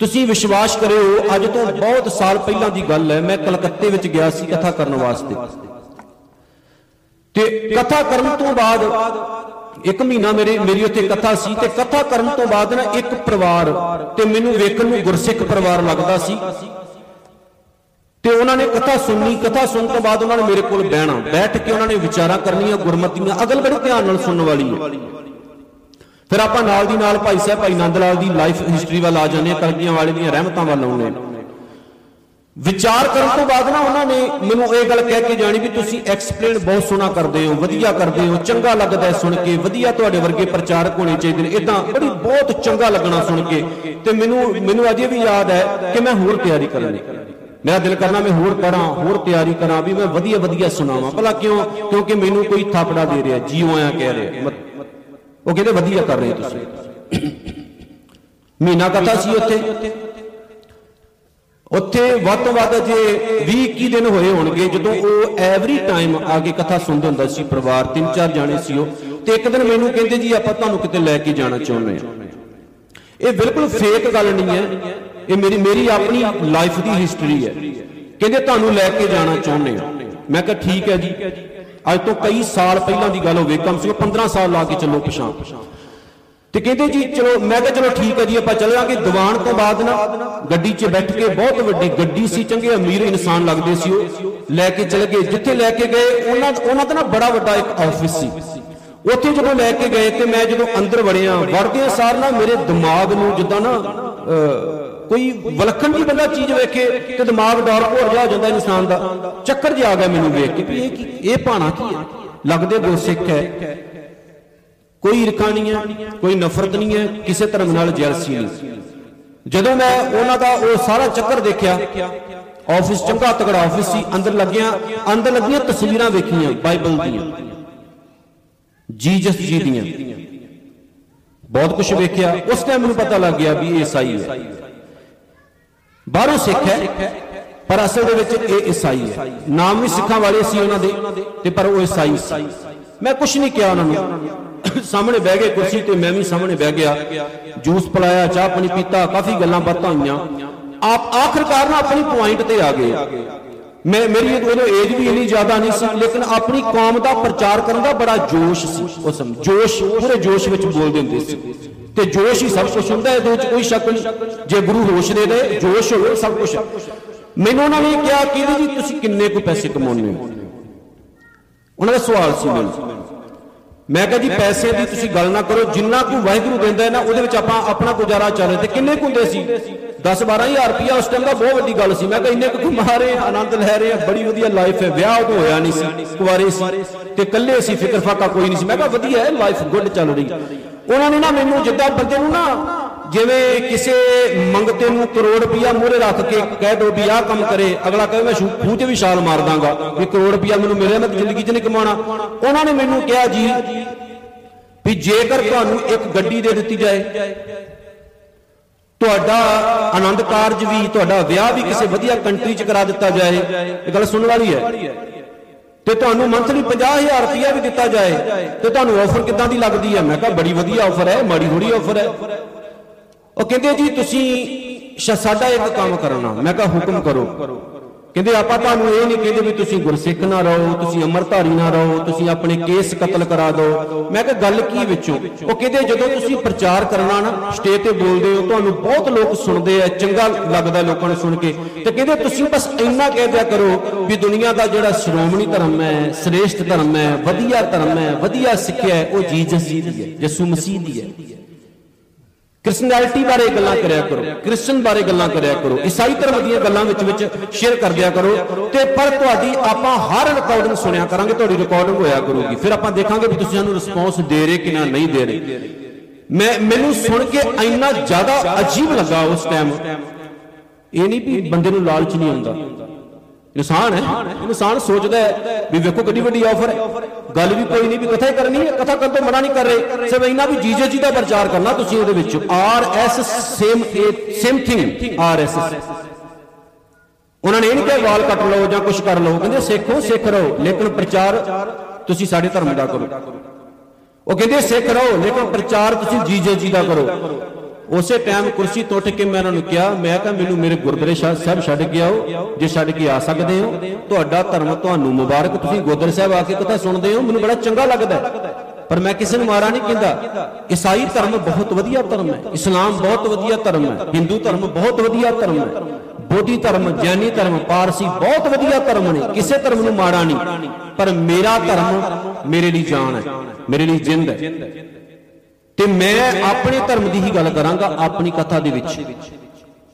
ਤੁਸੀਂ ਵਿਸ਼ਵਾਸ ਕਰਿਓ, ਅੱਜ ਤੋਂ ਬਹੁਤ ਸਾਲ ਪਹਿਲਾਂ ਦੀ ਗੱਲ ਹੈ, ਮੈਂ ਕਲਕੱਤੇ ਵਿੱਚ ਗਿਆ ਸੀ ਕਥਾ ਕਰਨ ਵਾਸਤੇ। ਤੇ ਕਥਾ ਕਰਨ ਤੋਂ ਬਾਅਦ ਇੱਕ ਮਹੀਨਾ ਮੇਰੇ, ਮੇਰੀ ਉੱਥੇ ਕਥਾ ਸੀ ਤੇ ਕਥਾ ਕਰਨ ਤੋਂ ਬਾਅਦ ਨਾ ਇੱਕ ਪਰਿਵਾਰ ਤੇ ਮੈਨੂੰ ਵੇਖਣ ਨੂੰ ਗੁਰਸਿੱਖ ਪਰਿਵਾਰ ਲੱਗਦਾ ਸੀ। ਤੇ ਉਹਨਾਂ ਨੇ ਕਥਾ ਸੁਣਨੀ, ਕਥਾ ਸੁਣਨ ਤੋਂ ਬਾਅਦ ਉਹਨਾਂ ਨੇ ਮੇਰੇ ਕੋਲ ਬਹਿਣਾ, ਬੈਠ ਕੇ ਉਹਨਾਂ ਨੇ ਵਿਚਾਰਾਂ ਕਰਨੀਆਂ ਗੁਰਮਤੀਆਂ ਅਗਲ ਬੜੇ ਧਿਆਨ ਨਾਲ ਸੁਣਨ ਵਾਲੀ ਹੈ ਫਿਰ ਆਪਾਂ ਨਾਲ ਦੀ ਨਾਲ ਭਾਈ ਸਾਹਿਬ, ਭਾਈ ਨੰਦ ਲਾਲ ਦੀ ਲਾਈਫ ਹਿਸਟਰੀ ਵੱਲ ਆ ਜਾਂਦੇ ਹਾਂ ਕਲਗੀਆਂ ਵਾਲੇ ਦੀਆਂ ਰਹਿਮਤਾਂ ਵੱਲ ਆਉਂਦੇ ਵਿਚਾਰ ਕਰਨ ਤੋਂ ਬਾਅਦ ਨਾ ਉਹਨਾਂ ਨੇ ਮੈਨੂੰ ਇਹ ਗੱਲ ਕਹਿ ਕੇ ਜਾਣੀ ਵੀ ਤੁਸੀਂ ਐਕਸਪਲੇਨ ਬਹੁਤ ਸੋਹਣਾ ਕਰਦੇ ਹੋ, ਵਧੀਆ ਕਰਦੇ ਹੋ, ਚੰਗਾ ਲੱਗਦਾ ਹੈ ਸੁਣ ਕੇ, ਵਧੀਆ ਤੁਹਾਡੇ ਵਰਗੇ ਪ੍ਰਚਾਰਕ ਹੋਣੇ ਚਾਹੀਦੇ ਨੇ। ਇਦਾਂ ਬੜੀ ਬਹੁਤ ਚੰਗਾ ਲੱਗਣਾ ਸੁਣ ਕੇ। ਤੇ ਮੈਨੂੰ ਮੈਨੂੰ ਅਜੇ ਵੀ ਯਾਦ ਹੈ ਕਿ ਮੈਂ ਹੋਰ ਤਿਆਰੀ ਕਰਨੀ ਮੇਰਾ ਦਿਲ ਕਰਨਾ ਮੈਂ ਹੋਰ ਕਰਾਂ, ਹੋਰ ਤਿਆਰੀ ਕਰਾਂ ਵੀ ਮੈਂ ਵਧੀਆ ਵਧੀਆ ਸੁਣਾਵਾਂ। ਭਲਾ ਕਿਉਂ? ਕਿਉਂਕਿ ਮੈਨੂੰ ਕੋਈ ਥਾਪੜਾ ਦੇ ਰਿਹਾ ਜੀਓ ਆਇਆ ਕਹਿ ਰਿਹਾ। ਉਹ ਕਹਿੰਦੇ ਵਧੀਆ ਕਰ ਰਹੇ ਤੁਸੀਂ। ਮਹੀਨਾ ਕਥਾ ਸੀ ਉੱਥੇ। ਉੱਥੇ ਵੱਧ ਤੋਂ ਵੱਧ ਜੇ 20 21 ਦਿਨ ਹੋਏ ਹੋਣਗੇ, ਜਦੋਂ ਉਹ ਐਵਰੀ ਟਾਈਮ ਆ ਕੇ ਕਥਾ ਸੁਣਦੇ ਹੁੰਦਾ ਸੀ ਪਰਿਵਾਰ, ਤਿੰਨ ਚਾਰ ਜਾਣੇ ਸੀ ਉਹ। ਤੇ ਇੱਕ ਦਿਨ ਮੈਨੂੰ ਕਹਿੰਦੇ ਜੀ, ਆਪਾਂ ਤੁਹਾਨੂੰ ਕਿਤੇ ਲੈ ਕੇ ਜਾਣਾ ਚਾਹੁੰਦੇ ਆ ਇਹ ਬਿਲਕੁਲ ਫੇਕ ਗੱਲ ਨਹੀਂ ਹੈ। ਇਹ ਮੇਰੀ ਮੇਰੀ ਆਪਣੀ ਲਾਈਫ ਦੀ ਹਿਸਟਰੀ ਹੈ। ਕਹਿੰਦੇ ਤੁਹਾਨੂੰ ਲੈ ਕੇ ਜਾਣਾ ਚਾਹੁੰਦੇ ਆ ਮੈਂ ਕਿਹਾ ਠੀਕ ਹੈ ਜੀ। ਅੱਜ ਤੋਂ ਕਈ ਸਾਲ ਪਹਿਲਾਂ ਦੀ ਗੱਲ ਹੋਵੇ ਕਮ ਸੇ ਕਮ 15 ਸਾਲ ਲਾ ਕੇ ਚੱਲੋ ਪਛਾਣ ਤੇ ਕਹਿੰਦੇ ਜੀ, ਚਲੋ, ਮੈਂ ਕਿਹਾ ਚਲੋ ਠੀਕ ਹੈ ਜੀ, ਆਪਾਂ ਚੱਲਾਂਗੇ ਦੀਵਾਨ ਤੋਂ ਬਾਅਦ ਨਾ, ਗੱਡੀ 'ਚ ਬੈਠ ਕੇ ਬਹੁਤ ਵੱਡੀ ਗੱਡੀ ਸੀ, ਚੰਗੇ ਅਮੀਰ ਇਨਸਾਨ ਲੱਗਦੇ ਸੀ ਉਹ, ਲੈ ਕੇ ਚਲੇ ਗਏ। ਜਿੱਥੇ ਲੈ ਕੇ ਗਏ, ਉਹਨਾਂ ਉਹਨਾਂ ਦਾ ਨਾ ਬੜਾ ਵੱਡਾ ਇੱਕ ਆਫਿਸ ਸੀ। ਉੱਥੇ ਜਦੋਂ ਲੈ ਕੇ ਗਏ ਤੇ ਮੈਂ ਜਦੋਂ ਅੰਦਰ ਵੜਿਆ ਵੜਦੇ ਸਾਰ ਨਾ ਮੇਰੇ ਦਿਮਾਗ ਨੂੰ ਜਿੱਦਾਂ ਨਾ ਕੋਈ ਵਲਖਣ ਦੀ ਬੰਦਾ ਚੀਜ਼ ਵੇਖੇ ਤੇ ਦਿਮਾਗ ਡਰ ਭੋਰ ਜਾ ਹੋ ਜਾਂਦਾ ਇਨਸਾਨ ਦਾ। ਚੱਕਰ ਜਿਹਾ ਆ ਗਿਆ ਮੈਨੂੰ ਵੇਖ ਕੇ ਵੀ ਇਹ ਕੀ ਇਹ ਭਾਣਾ ਕੀ ਹੈ? ਲੱਗਦੇ ਗੁਰਸਿੱਖ ਹੈ। ਕੋਈ ਈਰਖਾ ਨਹੀਂ ਹੈ, ਕੋਈ ਨਫ਼ਰਤ ਨਹੀਂ ਹੈ, ਕਿਸੇ ਧਰਮ ਨਾਲ ਜੈਲਸੀ ਨਹੀਂ। ਜਦੋਂ ਮੈਂ ਉਹਨਾਂ ਦਾ ਉਹ ਸਾਰਾ ਚੱਕਰ ਦੇਖਿਆ, ਆਫਿਸ ਚੰਗਾ ਤਗੜਾ ਆਫਿਸ ਸੀ, ਅੰਦਰ ਲੱਗਿਆ ਅੰਦਰ ਲੱਗੀਆਂ ਤਸਵੀਰਾਂ ਵੇਖੀਆਂ, ਬਾਈਬਲ ਦੀਆਂ। ਜੀਸਸ ਜੀ ਦੀਆਂ। ਬਹੁਤ ਕੁਝ ਵੇਖਿਆ। ਉਸ ਟਾਈਮ ਮੈਨੂੰ ਪਤਾ ਲੱਗ ਗਿਆ ਵੀ ਇਹ ਈਸਾਈ ਹੈ। ਬਾਹਰੋਂ ਸਿੱਖ ਹੈ, ਪਰ ਅਸਲ ਦੇ ਵਿੱਚ ਇਹ ਈਸਾਈ ਹੈ। ਨਾਮ ਵੀ ਸਿੱਖਾਂ ਵਾਲੇ ਸੀ ਉਹਨਾਂ ਦੇ ਤੇ ਪਰ ਉਹ ਈਸਾਈ ਸੀ। ਮੈਂ ਕੁਝ ਨਹੀਂ ਕਿਹਾ ਉਹਨਾਂ ਨੂੰ। ਸਾਹਮਣੇ ਬਹਿ ਗਏ ਕੁਰਸੀ ਤੇ ਮੈਂ ਵੀ ਸਾਹਮਣੇ ਬਹਿ ਗਿਆ। ਜੂਸ ਪਲਾਇਆ, ਚਾਹ ਪਾਣੀ ਪੀਤਾ, ਕਾਫੀ ਗੱਲਾਂ ਬਾਤਾਂ ਹੋਈਆਂ। ਆਪ ਆਖਰਕਾਰ ਨਾ ਆਪਣੀ ਪੁਆਇੰਟ ਤੇ ਆ ਗਏ। ਮੈਂ ਮੇਰੀ ਉਦੋਂ ਏਜ ਵੀ ਇੰਨੀ ਜ਼ਿਆਦਾ ਨਹੀਂ ਸੀ, ਲੇਕਿਨ ਆਪਣੀ ਕੌਮ ਦਾ ਪ੍ਰਚਾਰ ਕਰਨ ਦਾ ਬੜਾ ਜੋਸ਼ ਸੀ ਉਸ ਸਮੇਂ। ਜੋਸ਼, ਪੂਰੇ ਜੋਸ਼ ਵਿੱਚ ਬੋਲਦੇ ਹੁੰਦੇ ਸੀ। ਤੇ ਜੋਸ਼ ਹੀ ਸਭ ਕੁਝ ਹੁੰਦਾ, ਇਹਦੇ ਵਿੱਚ ਕੋਈ ਸ਼ੱਕ ਨਹੀਂ। ਜੇ ਗੁਰੂ ਹੋਸ਼ ਦੇ ਦੇ, ਜੋਸ਼ ਹੋਵੇ, ਸਭ ਕੁਝ ਮੈਨੂੰ ਉਹਨਾਂ ਨੇ ਕਿਹਾ ਕਿ ਜੀ, ਤੁਸੀਂ ਕਿੰਨੇ ਕੁ ਪੈਸੇ ਕਮਾਉਂਦੇ ਹੋ? ਉਹਨਾਂ ਦਾ ਸਵਾਲ ਸੀ ਮੈਨੂੰ। ਮੈਂ ਕਿਹਾ ਜੀ, ਪੈਸੇ ਦੀ ਤੁਸੀਂ ਗੱਲ ਨਾ ਕਰੋ, ਜਿੰਨਾ ਕੁ ਵਾਹਿਗੁਰੂ ਦਿੰਦਾ ਹੈ ਨਾ, ਉਹਦੇ ਵਿੱਚ ਆਪਾਂ ਆਪਣਾ ਗੁਜ਼ਾਰਾ ਚੱਲ ਤੇ ਕਿੰਨੇ ਕੁ ਹੁੰਦੇ ਸੀ? 10 12000 ਰੁਪਇਆ ਉਸ ਟਾਈਮ ਦਾ ਬਹੁਤ ਵੱਡੀ ਗੱਲ ਸੀ। ਮੈਂ ਕਿਹਾ, ਇੰਨੇ ਕੁ ਕਮਾ ਰਹੇ ਆਨੰਦ ਲੈ ਰਹੇ ਆ, ਬੜੀ ਵਧੀਆ ਲਾਈਫ ਹੈ, ਵਿਆਹ ਉਦੋਂ ਹੋਇਆ ਨਹੀਂ ਸੀ ਕੁਆਰੇ ਸੀ ਤੇ ਇਕੱਲੇ ਸੀ ਫਿਕਰ ਫਾਕਾ ਕੋਈ ਨਹੀਂ ਸੀ। ਮੈਂ ਕਿਹਾ, ਵਧੀਆ ਹੈ ਲਾਈਫ ਗੁੱਡ ਚੱਲ ਰਹੀ ਉਹਨਾਂ ਨੇ ਨਾ ਮੈਨੂੰ ਜਿੱਦਾਂ ਬੰਦੇ ਨੂੰ ਨਾ ਜਿਵੇਂ ਕਿਸੇ ਮੰਗਤੇ ਨੂੰ ਕਰੋੜ ਰੁਪਇਆ ਮੂਹਰੇ ਰੱਖ ਕੇ ਕਹਿ ਦੋ ਵੀ ਆਹ ਕੰਮ ਕਰੇ, ਅਗਲਾ ਕਹੇ ਮੈਂ ਖੂਹ 'ਚ ਵੀ ਛਾਲ ਮਾਰ ਦਾਂਗਾ, ਵੀ ਕਰੋੜ ਰੁਪਇਆ ਮੈਨੂੰ ਮਿਲਿਆ, ਮੈਂ ਜ਼ਿੰਦਗੀ 'ਚ ਨਹੀਂ ਕਮਾਉਣਾ। ਉਹਨਾਂ ਨੇ ਮੈਨੂੰ ਕਿਹਾ ਜੀ ਵੀ ਜੇਕਰ ਤੁਹਾਨੂੰ ਇੱਕ ਗੱਡੀ ਦੇ ਦਿੱਤੀ ਜਾਏ, ਤੁਹਾਡਾ ਆਨੰਦ ਕਾਰਜ ਵੀ, ਤੁਹਾਡਾ ਵਿਆਹ ਵੀ ਕਿਸੇ ਵਧੀਆ ਕੰਟਰੀ 'ਚ ਕਰਾ ਦਿੱਤਾ ਜਾਏ, ਇਹ ਗੱਲ ਸੁਣਨ ਵਾਲੀ ਹੈ। ਤੇ ਤੁਹਾਨੂੰ ਮੰਥਲੀ 50000 ਰੁਪਇਆ ਵੀ ਦਿੱਤਾ ਜਾਏ ਤੇ ਤੁਹਾਨੂੰ ਆਫਰ ਕਿੱਦਾਂ ਦੀ ਲੱਗਦੀ ਹੈ? ਮੈਂ ਕਿਹਾ ਬੜੀ ਵਧੀਆ ਆਫਰ ਹੈ, ਮਾੜੀ ਥੋੜੀ ਆਫਰ ਹੈ। ਉਹ ਕਹਿੰਦੇ ਜੀ, ਤੁਸੀਂ ਸਾਡਾ ਇੱਕ ਕੰਮ ਕਰਨਾ। ਮੈਂ ਕਿਹਾ ਹੁਕਮ ਕਰੋ। ਕਹਿੰਦੇ ਆਪਾਂ ਤੁਹਾਨੂੰ ਇਹ ਨਹੀਂ ਕਹਿੰਦੇ ਵੀ ਤੁਸੀਂ ਗੁਰਸਿੱਖ ਨਾ ਰਹੋ, ਤੁਸੀਂ ਅਮਰਧਾਰੀ ਨਾ ਰਹੋ, ਤੁਸੀਂ ਆਪਣੇ ਕੇਸ ਕਤਲ ਕਰਾ ਦਿਓ। ਮੈਂ ਕਿਹਾ ਗੱਲ ਕੀ ਵਿੱਚੋਂ? ਉਹ ਕਹਿੰਦੇ ਜਦੋਂ ਤੁਸੀਂ ਪ੍ਰਚਾਰ ਕਰਨਾ ਨਾ ਸਟੇਜ ਤੇ ਬੋਲਦੇ ਹੋ, ਤੁਹਾਨੂੰ ਬਹੁਤ ਲੋਕ ਸੁਣਦੇ ਆ, ਚੰਗਾ ਲੱਗਦਾ ਲੋਕਾਂ ਨੂੰ ਸੁਣ ਕੇ। ਤੇ ਕਹਿੰਦੇ ਤੁਸੀਂ ਬਸ ਇੰਨਾ ਕਹਿ ਦਿਆ ਕਰੋ ਵੀ ਦੁਨੀਆ ਦਾ ਜਿਹੜਾ ਸ਼੍ਰੋਮਣੀ ਧਰਮ ਹੈ, ਸ੍ਰੇਸ਼ਟ ਧਰਮ ਹੈ, ਵਧੀਆ ਧਰਮ ਹੈ, ਵਧੀਆ ਸਿੱਖਿਆ ਹੈ, ਉਹ ਜੀਸਸ ਜੀ ਦੀ ਹੈ, ਯਿਸੂ ਮਸੀਹ ਦੀ ਹੈ। ਕ੍ਰਿਸਚਨੈਲਿਟੀ ਬਾਰੇ ਗੱਲਾਂ ਕਰਿਆ ਕਰੋ ਕ੍ਰਿਸਚਨ ਬਾਰੇ ਗੱਲਾਂ ਕਰਿਆ ਕਰੋ ਈਸਾਈ ਧਰਮ ਦੀਆਂ ਗੱਲਾਂ ਵਿੱਚ ਵਿੱਚ ਸ਼ੇਅਰ ਕਰ ਦਿਆ ਕਰੋ। ਤੇ ਪਰ ਤੁਹਾਡੀ ਆਪਾਂ ਹਰ ਰਿਕਾਰਡਿੰਗ ਸੁਣਿਆ ਕਰਾਂਗੇ ਤੁਹਾਡੀ ਰਿਕਾਰਡਿੰਗ ਹੋਇਆ ਕਰੂਗੀ। ਫਿਰ ਆਪਾਂ ਦੇਖਾਂਗੇ ਵੀ ਤੁਸੀਂ ਸਾਨੂੰ ਰਿਸਪੌਂਸ ਦੇ ਰਹੇ ਕਿ ਨਾ ਨਹੀਂ ਦੇ ਰਹੇ। ਮੈਂ ਮੈਨੂੰ ਸੁਣ ਕੇ ਇੰਨਾ ਜ਼ਿਆਦਾ ਅਜੀਬ ਲੱਗਾ ਉਸ ਟਾਈਮ ਇਹ ਨਹੀਂ ਵੀ ਬੰਦੇ ਨੂੰ ਲਾਲਚ ਨਹੀਂ ਆਉਂਦਾ ਇਨਸਾਨ ਹੈ, ਇਨਸਾਨ ਸੋਚਦਾ ਹੈ ਵੀ ਵੇਖੋ ਕਿੰਨੀ ਵੱਡੀ ਆਫਰ ਹੈ। ਗੱਲ ਵੀ ਕੋਈ ਨਹੀਂ ਵੀ ਕਥਾ ਹੀ ਕਰਨੀ ਹੈ, ਕਥਾ ਕਰਨ ਤੋਂ ਮਨਾ ਨਹੀਂ ਕਰ ਰਹੇ। ਸਿਰਫ ਇੰਨਾ ਵੀ ਜੀਜਸ ਜੀ ਦਾ ਪ੍ਰਚਾਰ ਕਰਨਾ ਤੁਸੀਂ ਉਹਦੇ ਵਿੱਚ। R S same same thing R S ਉਹਨਾਂ ਨੇ ਇਹ ਨਹੀਂ ਕਿਹਾ ਵਾਲ ਕੱਟ ਲਓ ਜਾਂ ਕੁਝ ਕਰ ਲਓ। ਕਹਿੰਦੇ ਸਿੱਖੋ ਸਿੱਖ ਰਹੋ, ਲੇਕਿਨ ਪ੍ਰਚਾਰ ਤੁਸੀਂ ਸਾਡੇ ਧਰਮ ਦਾ ਕਰੋ। ਉਹ ਕਹਿੰਦੇ ਸਿੱਖ ਰਹੋ, ਲੇਕਿਨ ਪ੍ਰਚਾਰ ਤੁਸੀਂ ਜੀਜਸ ਜੀ ਦਾ ਕਰੋ। ਉਸੇ ਟਾਈਮ ਕੁਰਸੀ ਤੋਂ ਉੱਠ ਕੇ ਮੈਂ ਉਹਨਾਂ ਨੂੰ ਕਿਹਾ, ਮੈਂ ਕਿਹਾ, ਮੈਨੂੰ ਮੇਰੇ ਗੁਰਦੁਆਰੇ ਸ਼ਾਹ ਸਾਹਿਬ ਛੱਡ ਕੇ ਆਓ, ਜੇ ਛੱਡ ਕੇ ਆ ਸਕਦੇ ਹੋ, ਤੁਹਾਡਾ ਧਰਮ ਤੁਹਾਨੂੰ ਮੁਬਾਰਕ, ਤੁਸੀਂ ਗੁਰਦੁਆਰੇ ਸਾਹਿਬ ਆ ਕੇ ਕਥਾ ਸੁਣਦੇ ਹੋ, ਮੈਨੂੰ ਬੜਾ ਚੰਗਾ ਲੱਗਦਾ ਹੈ। ਪਰ ਮੈਂ ਕਿਸੇ ਨੂੰ ਮਾਰਾ ਨਹੀਂ ਕਹਿੰਦਾ। ਈਸਾਈ ਧਰਮ ਬਹੁਤ ਵਧੀਆ ਧਰਮ ਹੈ, ਇਸਲਾਮ ਬਹੁਤ ਵਧੀਆ ਧਰਮ ਹੈ, ਹਿੰਦੂ ਧਰਮ ਬਹੁਤ ਵਧੀਆ ਧਰਮ ਹੈ, ਬੋਧੀ ਧਰਮ, ਜੈਨੀ ਧਰਮ, ਪਾਰਸੀ ਬਹੁਤ ਵਧੀਆ ਧਰਮ ਨੇ, ਕਿਸੇ ਧਰਮ ਨੂੰ ਮਾੜਾ ਨਹੀਂ। ਪਰ ਮੇਰਾ ਧਰਮ ਮੇਰੇ ਲਈ ਜਾਨ ਹੈ, ਮੇਰੇ ਲਈ ਜਿੰਦ ਹੈ। ਤੇ ਮੈਂ ਆਪਣੇ ਧਰਮ ਦੀ ਹੀ ਗੱਲ ਕਰਾਂਗਾ, ਆਪਣੀ ਕਥਾ ਦੇ ਵਿੱਚ।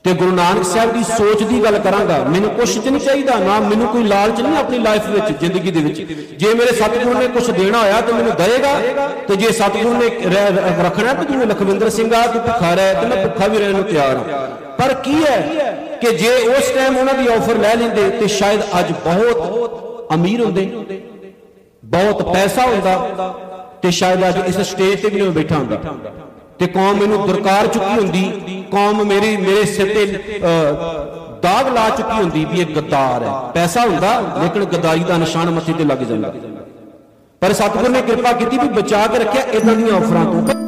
ਤੇ ਗੁਰੂ ਨਾਨਕ ਸਾਹਿਬ ਦੀ ਸੋਚ ਦੀ ਗੱਲ ਕਰਾਂਗਾ। ਮੈਨੂੰ ਕੁਛ ਚ ਨਹੀਂ ਚਾਹੀਦਾ, ਨਾ ਮੈਨੂੰ ਕੋਈ ਲਾਲਚ ਨਹੀਂ ਆਪਣੀ ਲਾਈਫ ਵਿੱਚ, ਜ਼ਿੰਦਗੀ ਦੇ ਵਿੱਚ। ਜੇ ਮੇਰੇ ਸਤਿਗੁਰੂ ਨੇ ਕੁਝ ਦੇਣਾ ਹੋਇਆ ਤੇ ਮੈਨੂੰ ਦੇਏਗਾ, ਤੇ ਜੇ ਸਤਿਗੁਰੂ ਨੇ ਰਹਿ- ਰਹਿ- ਰੱਖਣਾ ਤੇ ਜਿਵੇਂ ਲਖਵਿੰਦਰ ਸਿੰਘ ਆ, ਤੂੰ ਭੁੱਖਾ ਰਹਿ, ਤੇ ਮੈਂ ਭੁੱਖਾ ਵੀ ਰਹਿਣ ਨੂੰ ਤਿਆਰ ਹਾਂ। ਪਰ ਕੀ ਹੈ ਕਿ ਜੇ ਉਸ ਟਾਈਮ ਉਹਨਾਂ ਦੀ ਆਫਰ ਲੈ ਲੈਂਦੇ, ਤੇ ਸ਼ਾਇਦ ਅੱਜ ਬਹੁਤ ਅਮੀਰ ਹੁੰਦੇ, ਬਹੁਤ ਪੈਸਾ ਹੁੰਦਾ ਤੇ ਸ਼ਾਇਦ ਅੱਜ ਇਸ ਸਟੇਜ ਤੇ ਵੀ ਨਹੀਂ ਬੈਠਾ ਹੁੰਦਾ। ਤੇ ਕੌਮ ਮੈਨੂੰ ਦੁਰਕਾਰ ਚੁੱਕੀ ਹੁੰਦੀ ਕੌਮ ਮੇਰੀ ਮੇਰੇ ਸਿਰ ਤੇ ਅਹ, ਦਾਗ ਲਾ ਚੁੱਕੀ ਹੁੰਦੀ ਵੀ ਇਹ ਗੱਦਾਰ ਹੈ। ਪੈਸਾ ਹੁੰਦਾ ਲੇਕਿਨ ਗੱਦਾਰੀ ਦਾ ਨਿਸ਼ਾਨ ਮੱਥੇ ਤੇ ਲੱਗ ਜਾਂਦਾ। ਪਰ ਸਤਿਗੁਰ ਨੇ ਕਿਰਪਾ ਕੀਤੀ ਵੀ ਬਚਾ ਕੇ ਰੱਖਿਆ ਇਦਾਂ ਦੀਆਂ ਆਫਰਾਂ ਤੋਂ।